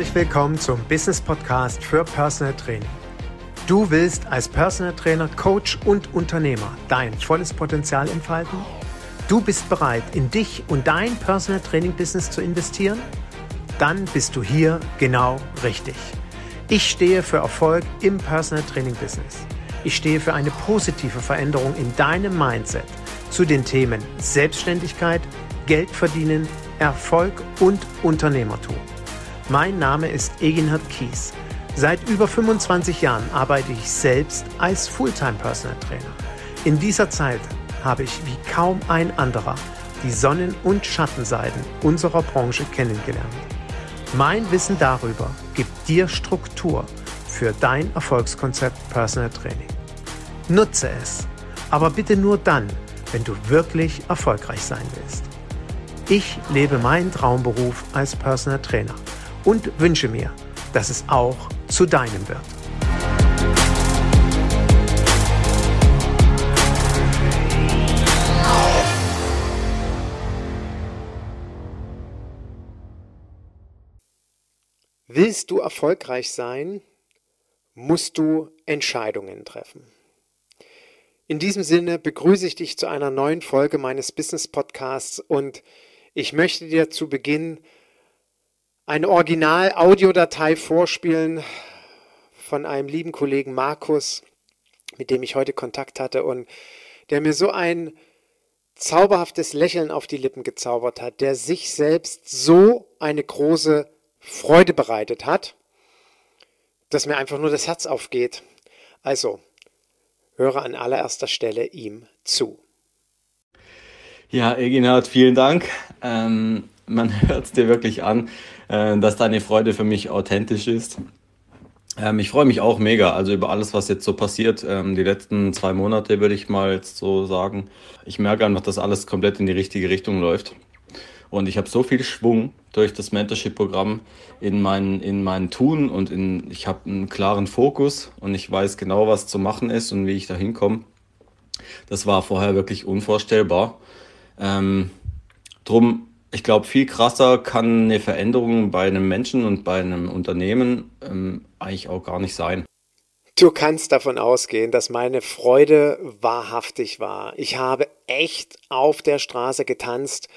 Herzlich willkommen zum Business Podcast für Personal Training. Du willst als Personal Trainer, Coach und Unternehmer dein volles Potenzial entfalten? Du bist bereit, in dich und dein Personal Training Business zu investieren? Dann bist du hier genau richtig. Ich stehe für Erfolg im Personal Training Business. Ich stehe für eine positive Veränderung in deinem Mindset zu den Themen Selbstständigkeit, Geld verdienen, Erfolg und Unternehmertum. Mein Name ist Eginhard Kies. Seit über 25 Jahren arbeite ich selbst als Fulltime Personal Trainer. In dieser Zeit habe ich wie kaum ein anderer die Sonnen- und Schattenseiten unserer Branche kennengelernt. Mein Wissen darüber gibt dir Struktur für dein Erfolgskonzept Personal Training. Nutze es, aber bitte nur dann, wenn du wirklich erfolgreich sein willst. Ich lebe meinen Traumberuf als Personal Trainer und wünsche mir, dass es auch zu deinem wird. Willst du erfolgreich sein, musst du Entscheidungen treffen. In diesem Sinne begrüße ich dich zu einer neuen Folge meines Business Podcasts und ich möchte dir zu Beginn eine Original-Audiodatei vorspielen von einem lieben Kollegen Markus, mit dem ich heute Kontakt hatte und der mir so ein zauberhaftes Lächeln auf die Lippen gezaubert hat, der sich selbst so eine große Freude bereitet hat, dass mir einfach nur das Herz aufgeht. Also, höre an allererster Stelle ihm zu. Ja, Eginhard, vielen Dank. Ähm, man hört es dir wirklich an, äh, dass deine Freude für mich authentisch ist. Ähm, ich freue mich auch mega, also über alles, was jetzt so passiert. Ähm, die letzten zwei Monate würde ich mal jetzt so sagen. Ich merke einfach, dass alles komplett in die richtige Richtung läuft. Und ich habe so viel Schwung durch das Mentorship-Programm in mein, in mein Tun und in, ich habe einen klaren Fokus und ich weiß genau, was zu machen ist und wie ich da hinkomme. Das war vorher wirklich unvorstellbar. Ähm, drum ich glaube, viel krasser kann eine Veränderung bei einem Menschen und bei einem Unternehmen ähm, eigentlich auch gar nicht sein. Du kannst davon ausgehen, dass meine Freude wahrhaftig war. Ich habe echt auf der Straße getanzt,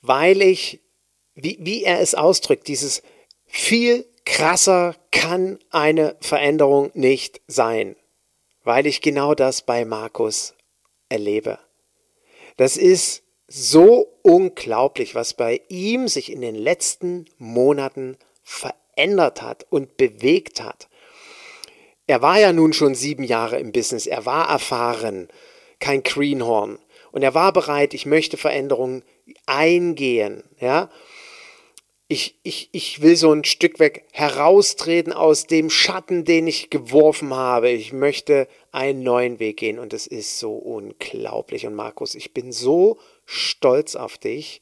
weil ich, wie, wie er es ausdrückt, dieses viel krasser kann eine Veränderung nicht sein, weil ich genau das bei Markus erlebe. Das ist so unglaublich, was bei ihm sich in den letzten Monaten verändert hat und bewegt hat. Er war ja nun schon sieben Jahre im Business, er war erfahren, kein Greenhorn. Und er war bereit, ich möchte Veränderungen eingehen. Ja? Ich, ich, ich will so ein Stück weg heraustreten aus dem Schatten, den ich geworfen habe. Ich möchte einen neuen Weg gehen und es ist so unglaublich. Und Markus, ich bin so stolz auf dich.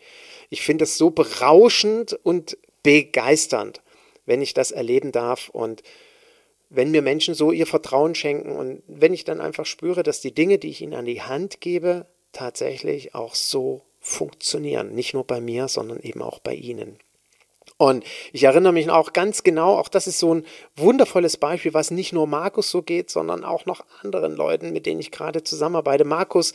Ich finde es so berauschend und begeisternd, wenn ich das erleben darf und wenn mir Menschen so ihr Vertrauen schenken und wenn ich dann einfach spüre, dass die Dinge, die ich ihnen an die Hand gebe, tatsächlich auch so funktionieren. Nicht nur bei mir, sondern eben auch bei ihnen. Und ich erinnere mich auch ganz genau, auch das ist so ein wundervolles Beispiel, was nicht nur Markus so geht, sondern auch noch anderen Leuten, mit denen ich gerade zusammenarbeite. Markus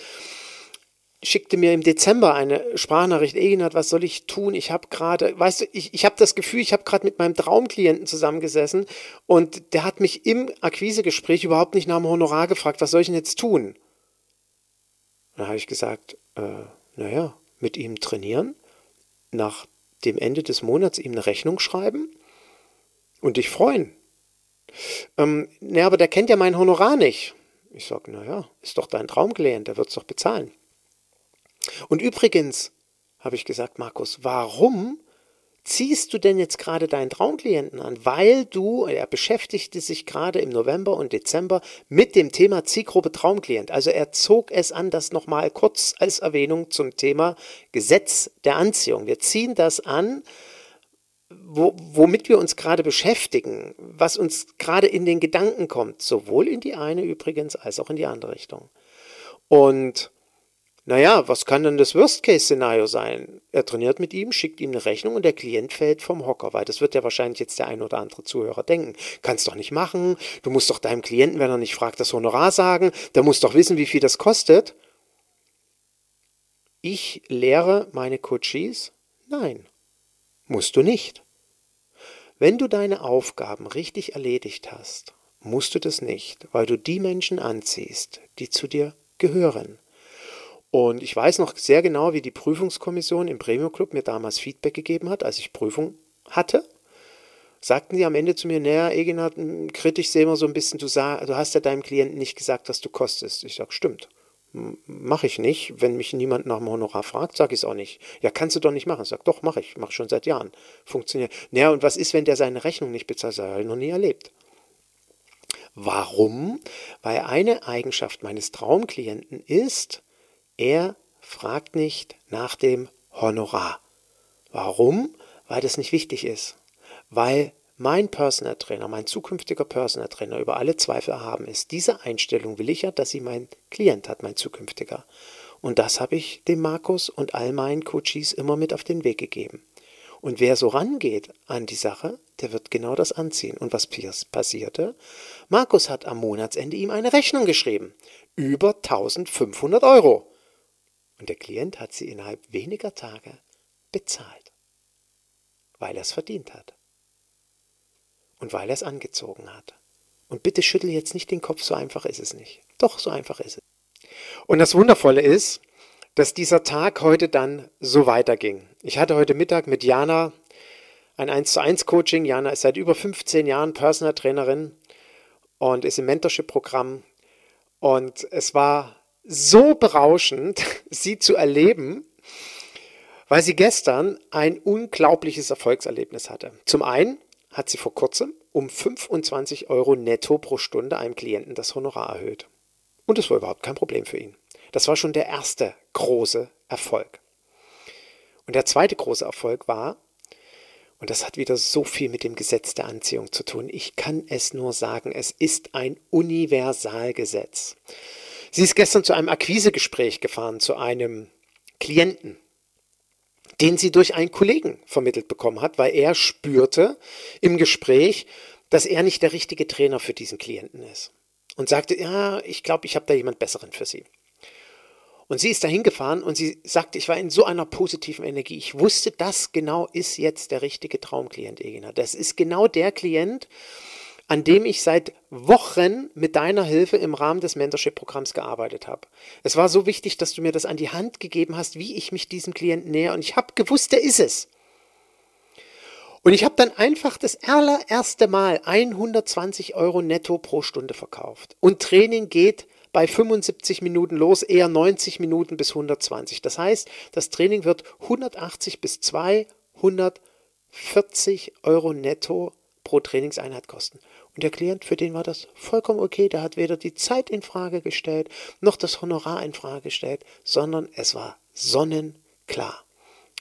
schickte mir im Dezember eine Sprachnachricht, Eginhard, was soll ich tun? Ich habe gerade, weißt du, ich, ich habe das Gefühl, ich habe gerade mit meinem Traumklienten zusammengesessen und der hat mich im Akquisegespräch überhaupt nicht nach dem Honorar gefragt, was soll ich denn jetzt tun? Dann habe ich gesagt, äh, naja, mit ihm trainieren, nach dem Ende des Monats ihm eine Rechnung schreiben und dich freuen. Ähm, naja, aber der kennt ja mein Honorar nicht. Ich sage, naja, ist doch dein Traumklient, der wird es doch bezahlen. Und übrigens, habe ich gesagt, Markus, warum ziehst du denn jetzt gerade deinen Traumklienten an? Weil du, er beschäftigte sich gerade im November und Dezember mit dem Thema Zielgruppe Traumklient. Also er zog es an, das nochmal kurz als Erwähnung zum Thema Gesetz der Anziehung. Wir ziehen das an, wo, womit wir uns gerade beschäftigen, was uns gerade in den Gedanken kommt, sowohl in die eine übrigens als auch in die andere Richtung. Und Naja, was kann denn das Worst-Case-Szenario sein? Er trainiert mit ihm, schickt ihm eine Rechnung und der Klient fällt vom Hocker, weil das wird ja wahrscheinlich jetzt der ein oder andere Zuhörer denken. Kannst doch nicht machen, du musst doch deinem Klienten, wenn er nicht fragt, das Honorar sagen, der muss doch wissen, wie viel das kostet. Ich lehre meine Coaches, nein, musst du nicht. Wenn du deine Aufgaben richtig erledigt hast, musst du das nicht, weil du die Menschen anziehst, die zu dir gehören. Und ich weiß noch sehr genau, wie die Prüfungskommission im Premium Club mir damals Feedback gegeben hat, als ich Prüfung hatte. Sagten die am Ende zu mir, naja, Eginhard, kritisch sehen wir so ein bisschen, du, sah, du hast ja deinem Klienten nicht gesagt, was du kostest. Ich sage, stimmt. Mache ich nicht. Wenn mich niemand nach dem Honorar fragt, sage ich es auch nicht. Ja, kannst du doch nicht machen. Ich sage, doch, mache ich. Mache schon seit Jahren. Funktioniert. Naja, und was ist, wenn der seine Rechnung nicht bezahlt? Das habe ich noch nie erlebt. Warum? Weil eine Eigenschaft meines Traumklienten ist, er fragt nicht nach dem Honorar. Warum? Weil das nicht wichtig ist. Weil mein Personal Trainer, mein zukünftiger Personal Trainer über alle Zweifel erhaben ist. Diese Einstellung will ich ja, dass sie mein Klient hat, mein zukünftiger. Und das habe ich dem Markus und all meinen Coaches immer mit auf den Weg gegeben. Und wer so rangeht an die Sache, der wird genau das anziehen. Und was passierte? Markus hat am Monatsende ihm eine Rechnung geschrieben. Über 1500 Euro. Und der Klient hat sie innerhalb weniger Tage bezahlt, weil er es verdient hat und weil er es angezogen hat. Und bitte schüttel jetzt nicht den Kopf, so einfach ist es nicht. Doch, so einfach ist es. Und das Wundervolle ist, dass dieser Tag heute dann so weiterging. Ich hatte heute Mittag mit Jana ein 1 zu 1 Coaching. Jana ist seit über 15 Jahren Personal Trainerin und ist im Mentorship-Programm. Und es war so berauschend, sie zu erleben, weil sie gestern ein unglaubliches Erfolgserlebnis hatte. Zum einen hat sie vor kurzem um 25 Euro netto pro Stunde einem Klienten das Honorar erhöht. Und das war überhaupt kein Problem für ihn. Das war schon der erste große Erfolg. Und der zweite große Erfolg war, und das hat wieder so viel mit dem Gesetz der Anziehung zu tun, ich kann es nur sagen, es ist ein Universalgesetz. Sie ist gestern zu einem Akquisegespräch gefahren, zu einem Klienten, den sie durch einen Kollegen vermittelt bekommen hat, weil er spürte im Gespräch, dass er nicht der richtige Trainer für diesen Klienten ist. Und sagte, ja, ich glaube, ich habe da jemand Besseren für Sie. Und sie ist dahin gefahren und sie sagte, ich war in so einer positiven Energie. Ich wusste, das genau ist jetzt der richtige Traumklient, Egina. Das ist genau der Klient, an dem ich seit Wochen mit deiner Hilfe im Rahmen des Mentorship-Programms gearbeitet habe. Es war so wichtig, dass du mir das an die Hand gegeben hast, wie ich mich diesem Klienten näher. Und ich habe gewusst, der ist es. Und ich habe dann einfach das allererste Mal 120 Euro netto pro Stunde verkauft. Und Training geht bei 75 Minuten los, eher 90 Minuten bis 120. Das heißt, das Training wird 180 bis 240 Euro netto pro Trainingseinheit kosten. Und der Klient, für den war das vollkommen okay. Der hat weder die Zeit in Frage gestellt, noch das Honorar in Frage gestellt, sondern es war sonnenklar.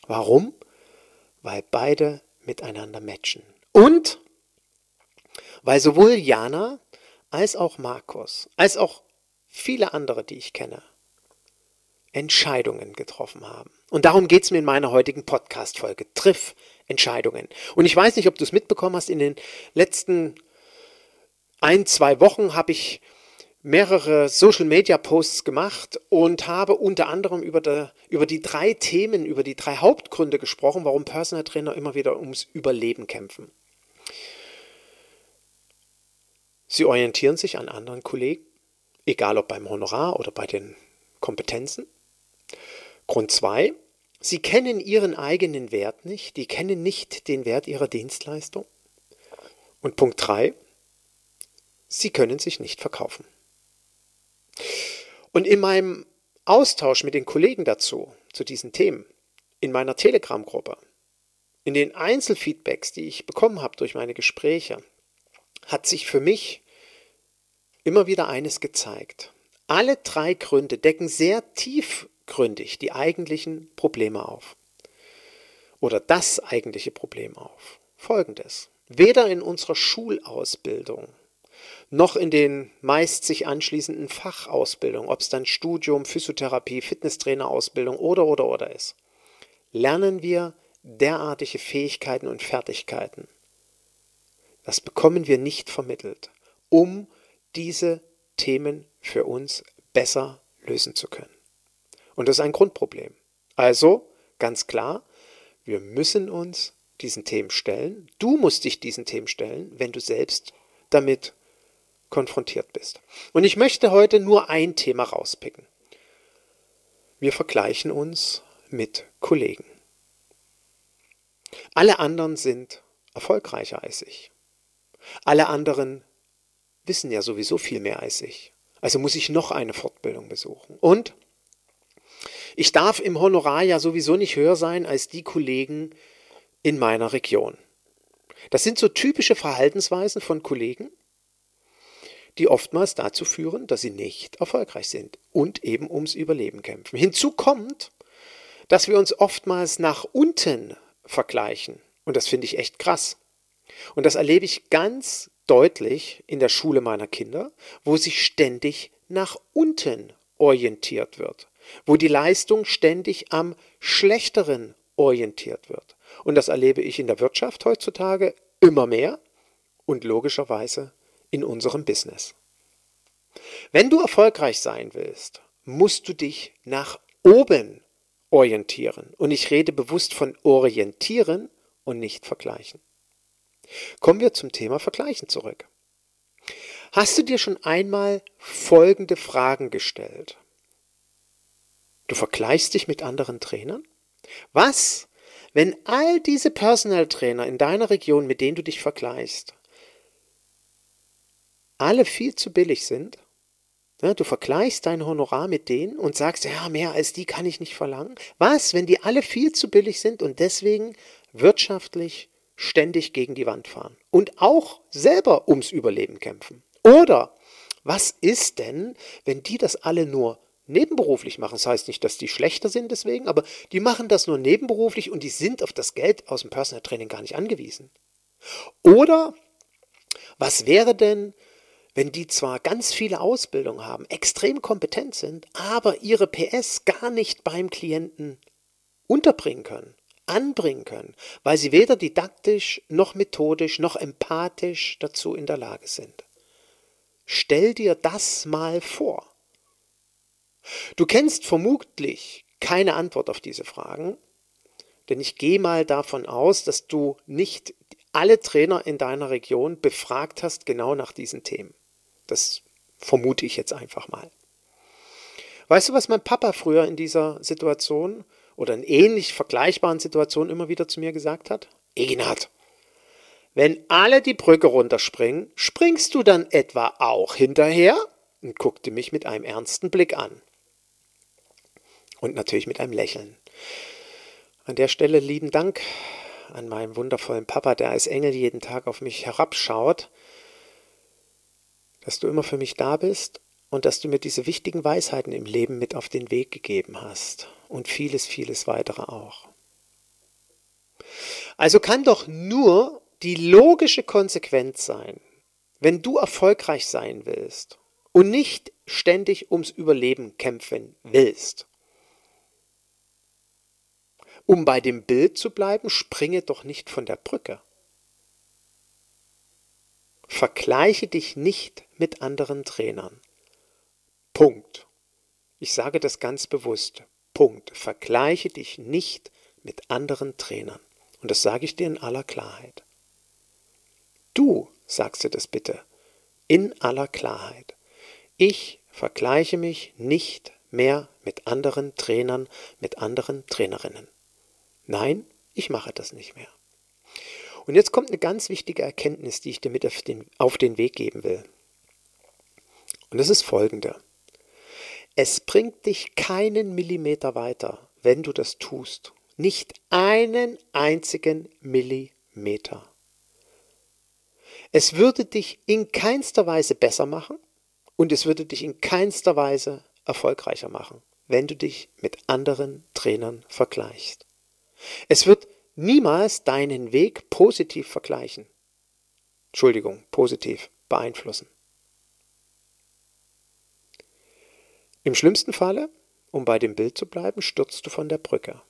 Warum? Weil beide miteinander matchen. Und weil sowohl Jana als auch Markus, als auch viele andere, die ich kenne, Entscheidungen getroffen haben. Und darum geht es mir in meiner heutigen Podcast-Folge. Triff Entscheidungen. Und ich weiß nicht, ob du es mitbekommen hast, in den letzten ein, zwei Wochen habe ich mehrere Social-Media-Posts gemacht und habe unter anderem über die, über die drei Themen, über die drei Hauptgründe gesprochen, warum Personal Trainer immer wieder ums Überleben kämpfen. Sie orientieren sich an anderen Kollegen, egal ob beim Honorar oder bei den Kompetenzen. Grund zwei: Sie kennen ihren eigenen Wert nicht, die kennen nicht den Wert ihrer Dienstleistung. Und Punkt drei: Sie können sich nicht verkaufen. Und in meinem Austausch mit den Kollegen dazu, zu diesen Themen, in meiner Telegram-Gruppe, in den Einzelfeedbacks, die ich bekommen habe durch meine Gespräche, hat sich für mich immer wieder eines gezeigt. Alle drei Gründe decken sehr tiefgründig die eigentlichen Probleme auf. Oder das eigentliche Problem auf. Folgendes. Weder in unserer Schulausbildung noch in den meist sich anschließenden Fachausbildungen, ob es dann Studium, Physiotherapie, Fitnesstrainerausbildung oder oder oder ist, lernen wir derartige Fähigkeiten und Fertigkeiten. Das bekommen wir nicht vermittelt, um diese Themen für uns besser lösen zu können. Und das ist ein Grundproblem. Also, ganz klar, wir müssen uns diesen Themen stellen. Du musst dich diesen Themen stellen, wenn du selbst damit konfrontiert bist. Und ich möchte heute nur ein Thema rauspicken. Wir vergleichen uns mit Kollegen. Alle anderen sind erfolgreicher als ich. Alle anderen wissen ja sowieso viel mehr als ich. Also muss ich noch eine Fortbildung besuchen. Und ich darf im Honorar ja sowieso nicht höher sein als die Kollegen in meiner Region. Das sind so typische Verhaltensweisen von Kollegen, die oftmals dazu führen, dass sie nicht erfolgreich sind und eben ums Überleben kämpfen. Hinzu kommt, dass wir uns oftmals nach unten vergleichen. Und das finde ich echt krass. Und das erlebe ich ganz deutlich in der Schule meiner Kinder, wo sich ständig nach unten orientiert wird, wo die Leistung ständig am schlechteren orientiert wird. Und das erlebe ich in der Wirtschaft heutzutage immer mehr und logischerweise in unserem Business. Wenn du erfolgreich sein willst, musst du dich nach oben orientieren. Und ich rede bewusst von orientieren und nicht vergleichen. Kommen wir zum Thema Vergleichen zurück. Hast du dir schon einmal folgende Fragen gestellt? Du vergleichst dich mit anderen Trainern? Was, wenn all diese Personal Trainer in deiner Region, mit denen du dich vergleichst, alle viel zu billig sind? Ja, du vergleichst dein Honorar mit denen und sagst, ja, mehr als die kann ich nicht verlangen. Was, wenn die alle viel zu billig sind und deswegen wirtschaftlich ständig gegen die Wand fahren und auch selber ums Überleben kämpfen. Oder was ist denn, wenn die das alle nur nebenberuflich machen? Das heißt nicht, dass die schlechter sind deswegen, aber die machen das nur nebenberuflich und die sind auf das Geld aus dem Personal Training gar nicht angewiesen. Oder was wäre denn, wenn die zwar ganz viele Ausbildungen haben, extrem kompetent sind, aber ihre PS gar nicht beim Klienten unterbringen können? anbringen können, weil sie weder didaktisch noch methodisch noch empathisch dazu in der Lage sind. Stell dir das mal vor. Du kennst vermutlich keine Antwort auf diese Fragen, denn ich gehe mal davon aus, dass du nicht alle Trainer in deiner Region befragt hast genau nach diesen Themen. Das vermute ich jetzt einfach mal. Weißt du, was mein Papa früher in dieser Situation oder in ähnlich vergleichbaren Situationen immer wieder zu mir gesagt hat? Eginhard, wenn alle die Brücke runterspringen, springst du dann etwa auch hinterher? Und guckte mich mit einem ernsten Blick an. Und natürlich mit einem Lächeln. An der Stelle lieben Dank an meinen wundervollen Papa, der als Engel jeden Tag auf mich herabschaut, dass du immer für mich da bist und dass du mir diese wichtigen Weisheiten im Leben mit auf den Weg gegeben hast und vieles, vieles weitere auch. Also kann doch nur die logische Konsequenz sein, wenn du erfolgreich sein willst und nicht ständig ums Überleben kämpfen willst. Um bei dem Bild zu bleiben, springe doch nicht von der Brücke. Vergleiche dich nicht mit anderen Trainern. Punkt. Ich sage das ganz bewusst. Punkt. Vergleiche dich nicht mit anderen Trainern. Und das sage ich dir in aller Klarheit. Du sagst dir das bitte in aller Klarheit. Ich vergleiche mich nicht mehr mit anderen Trainern, mit anderen Trainerinnen. Nein, ich mache das nicht mehr. Und jetzt kommt eine ganz wichtige Erkenntnis, die ich dir mit auf den, auf den Weg geben will. Und das ist folgende. Es bringt dich keinen Millimeter weiter, wenn du das tust. Nicht einen einzigen Millimeter. Es würde dich in keinster Weise besser machen und es würde dich in keinster Weise erfolgreicher machen, wenn du dich mit anderen Trainern vergleichst. Es wird niemals deinen Weg positiv vergleichen. Entschuldigung, positiv beeinflussen. Im schlimmsten Falle, um bei dem Bild zu bleiben, stürzt du von der Brücke.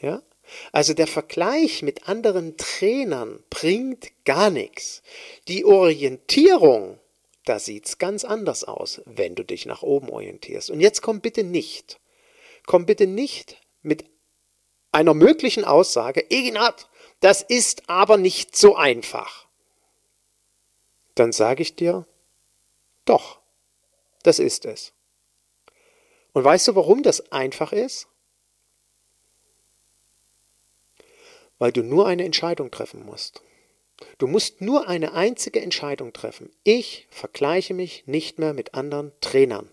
Ja? Also der Vergleich mit anderen Trainern bringt gar nichts. Die Orientierung, da sieht es ganz anders aus, wenn du dich nach oben orientierst. Und jetzt komm bitte nicht, komm bitte nicht mit einer möglichen Aussage, Eginat, das ist aber nicht so einfach. Dann sage ich dir, doch, das ist es. Und weißt du, warum das einfach ist? Weil du nur eine Entscheidung treffen musst. Du musst nur eine einzige Entscheidung treffen. Ich vergleiche mich nicht mehr mit anderen Trainern.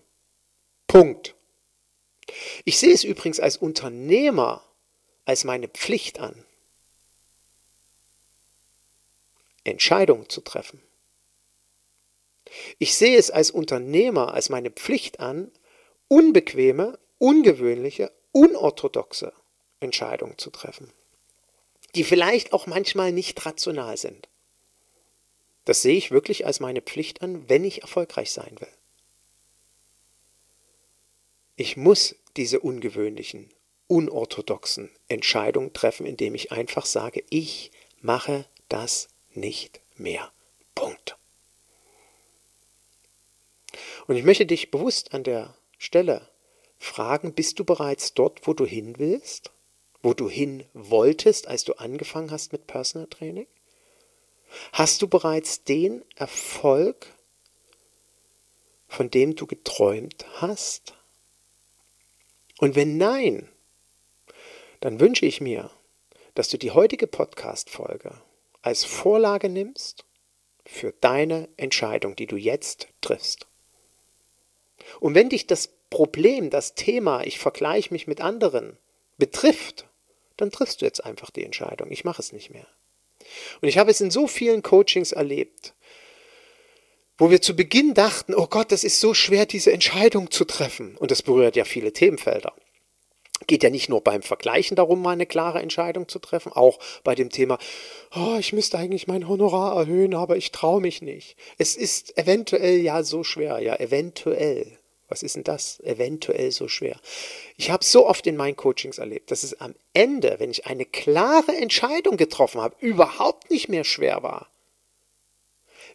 Punkt. Ich sehe es übrigens als Unternehmer als meine Pflicht an, Entscheidungen zu treffen. Ich sehe es als Unternehmer als meine Pflicht an, unbequeme, ungewöhnliche, unorthodoxe Entscheidungen zu treffen, die vielleicht auch manchmal nicht rational sind. Das sehe ich wirklich als meine Pflicht an, wenn ich erfolgreich sein will. Ich muss diese ungewöhnlichen, unorthodoxen Entscheidungen treffen, indem ich einfach sage, ich mache das nicht mehr. Punkt. Und ich möchte dich bewusst an der Stelle fragen, bist du bereits dort, wo du hin willst? Wo du hin wolltest, als du angefangen hast mit Personal Training? Hast du bereits den Erfolg, von dem du geträumt hast? Und wenn nein, dann wünsche ich mir, dass du die heutige Podcast-Folge als Vorlage nimmst für deine Entscheidung, die du jetzt triffst. Und wenn dich das Problem, das Thema, ich vergleiche mich mit anderen, betrifft, dann triffst du jetzt einfach die Entscheidung. Ich mache es nicht mehr. Und ich habe es in so vielen Coachings erlebt, wo wir zu Beginn dachten, oh Gott, das ist so schwer, diese Entscheidung zu treffen. Und das berührt ja viele Themenfelder. Geht ja nicht nur beim Vergleichen darum, mal eine klare Entscheidung zu treffen, auch bei dem Thema, oh, ich müsste eigentlich mein Honorar erhöhen, aber ich traue mich nicht. Es ist eventuell ja so schwer, ja, eventuell. Was ist denn das? Eventuell so schwer. Ich habe so oft in meinen Coachings erlebt, dass es am Ende, wenn ich eine klare Entscheidung getroffen habe, überhaupt nicht mehr schwer war.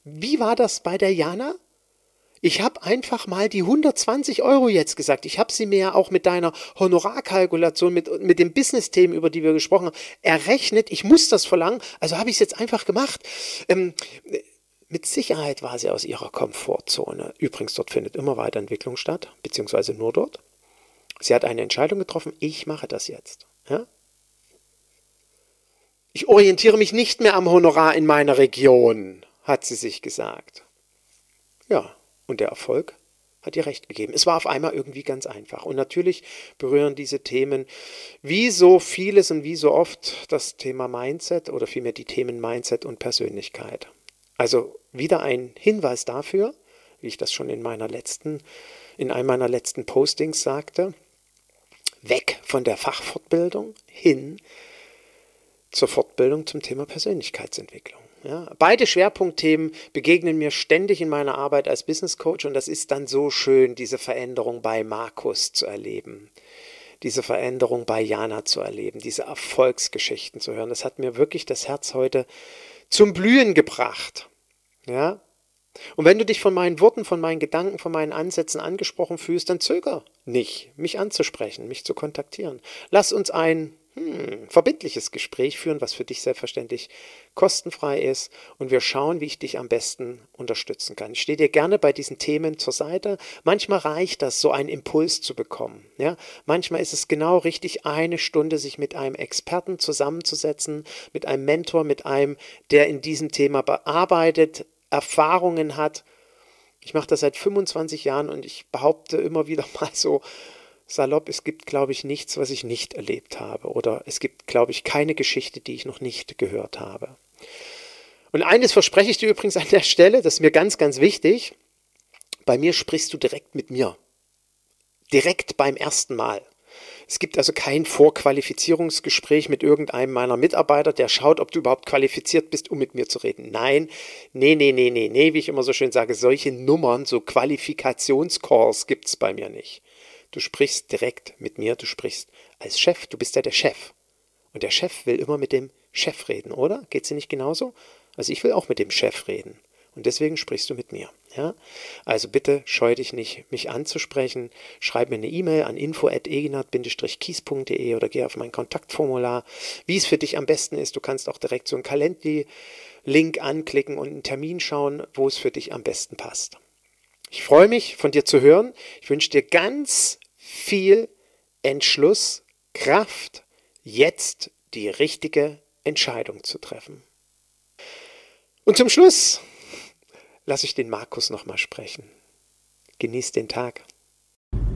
Wie war das bei der Jana? Ich habe einfach mal die 120 Euro jetzt gesagt. Ich habe sie mir ja auch mit deiner Honorarkalkulation, mit, mit den Business-Themen, über die wir gesprochen haben, errechnet. Ich muss das verlangen, also habe ich es jetzt einfach gemacht. Ähm, mit Sicherheit war sie aus ihrer Komfortzone. Übrigens, dort findet immer Weiterentwicklung statt, beziehungsweise nur dort. Sie hat eine Entscheidung getroffen, ich mache das jetzt. Ja? Ich orientiere mich nicht mehr am Honorar in meiner Region, hat sie sich gesagt. Ja, und der Erfolg hat ihr recht gegeben. Es war auf einmal irgendwie ganz einfach. Und natürlich berühren diese Themen wie so vieles und wie so oft das Thema Mindset oder vielmehr die Themen Mindset und Persönlichkeit. Also wieder ein Hinweis dafür, wie ich das schon in meiner letzten, in einem meiner letzten Postings sagte, weg von der Fachfortbildung hin zur Fortbildung zum Thema Persönlichkeitsentwicklung. Ja, beide Schwerpunktthemen begegnen mir ständig in meiner Arbeit als Business Coach und das ist dann so schön, diese Veränderung bei Markus zu erleben, diese Veränderung bei Jana zu erleben, diese Erfolgsgeschichten zu hören. Das hat mir wirklich das Herz heute zum Blühen gebracht. Ja? Und wenn du dich von meinen Worten, von meinen Gedanken, von meinen Ansätzen angesprochen fühlst, dann zöger nicht, mich anzusprechen, mich zu kontaktieren. Lass uns ein hm, verbindliches Gespräch führen, was für dich selbstverständlich kostenfrei ist. Und wir schauen, wie ich dich am besten unterstützen kann. Ich stehe dir gerne bei diesen Themen zur Seite. Manchmal reicht das, so einen Impuls zu bekommen. Ja? Manchmal ist es genau richtig, eine Stunde sich mit einem Experten zusammenzusetzen, mit einem Mentor, mit einem, der in diesem Thema bearbeitet, Erfahrungen hat. Ich mache das seit 25 Jahren und ich behaupte immer wieder mal so, salopp, es gibt, glaube ich, nichts, was ich nicht erlebt habe. Oder es gibt, glaube ich, keine Geschichte, die ich noch nicht gehört habe. Und eines verspreche ich dir übrigens an der Stelle, das ist mir ganz, ganz wichtig. Bei mir sprichst du direkt mit mir. Direkt beim ersten Mal. Es gibt also kein Vorqualifizierungsgespräch mit irgendeinem meiner Mitarbeiter, der schaut, ob du überhaupt qualifiziert bist, um mit mir zu reden. Nein, nee, nee, nee, nee, nee, wie ich immer so schön sage, solche Nummern, so Qualifikationscalls gibt es bei mir nicht. Du sprichst direkt mit mir, du sprichst als Chef, du bist ja der Chef. Und der Chef will immer mit dem Chef reden, oder? Geht sie nicht genauso? Also ich will auch mit dem Chef reden. Und deswegen sprichst du mit mir. Ja? Also bitte scheu dich nicht, mich anzusprechen. Schreib mir eine E-Mail an info.eginat-kies.de oder geh auf mein Kontaktformular, wie es für dich am besten ist. Du kannst auch direkt so einen Calendly-Link anklicken und einen Termin schauen, wo es für dich am besten passt. Ich freue mich, von dir zu hören. Ich wünsche dir ganz viel Entschluss, Kraft, jetzt die richtige Entscheidung zu treffen. Und zum Schluss lasse ich den Markus nochmal sprechen. Genieß den Tag.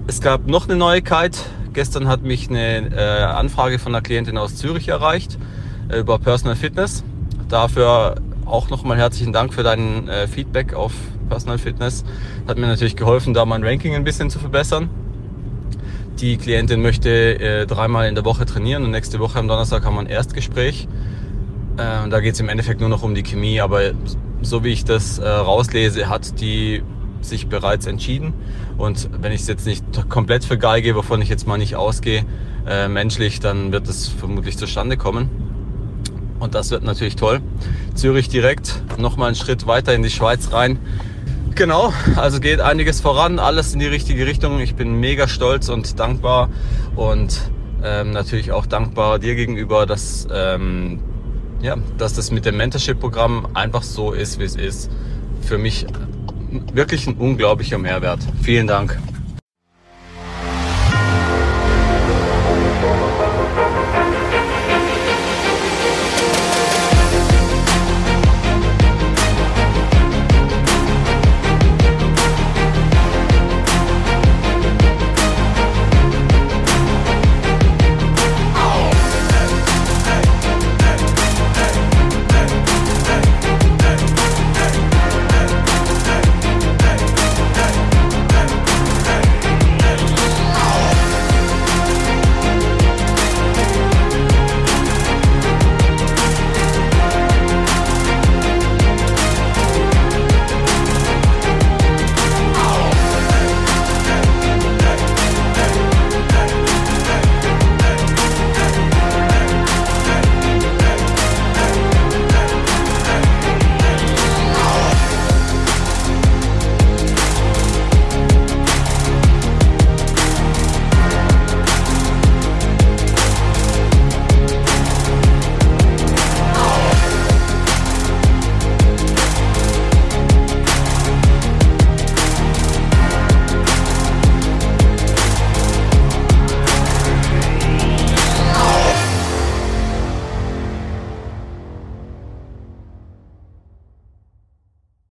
Es gab noch eine Neuigkeit. Gestern hat mich eine äh, Anfrage von einer Klientin aus Zürich erreicht äh, über Personal Fitness. Dafür auch nochmal herzlichen Dank für dein äh, Feedback auf Personal Fitness. Hat mir natürlich geholfen, da mein Ranking ein bisschen zu verbessern. Die Klientin möchte äh, dreimal in der Woche trainieren und nächste Woche am Donnerstag haben wir ein Erstgespräch. Äh, und da geht es im Endeffekt nur noch um die Chemie, aber so wie ich das äh, rauslese, hat die sich bereits entschieden. Und wenn ich es jetzt nicht komplett für geil gehe, wovon ich jetzt mal nicht ausgehe, äh, menschlich, dann wird es vermutlich zustande kommen. Und das wird natürlich toll. Zürich direkt, nochmal einen Schritt weiter in die Schweiz rein. Genau, also geht einiges voran, alles in die richtige Richtung. Ich bin mega stolz und dankbar und ähm, natürlich auch dankbar dir gegenüber, dass ähm, ja, dass das mit dem Mentorship-Programm einfach so ist, wie es ist. Für mich wirklich ein unglaublicher Mehrwert. Vielen Dank.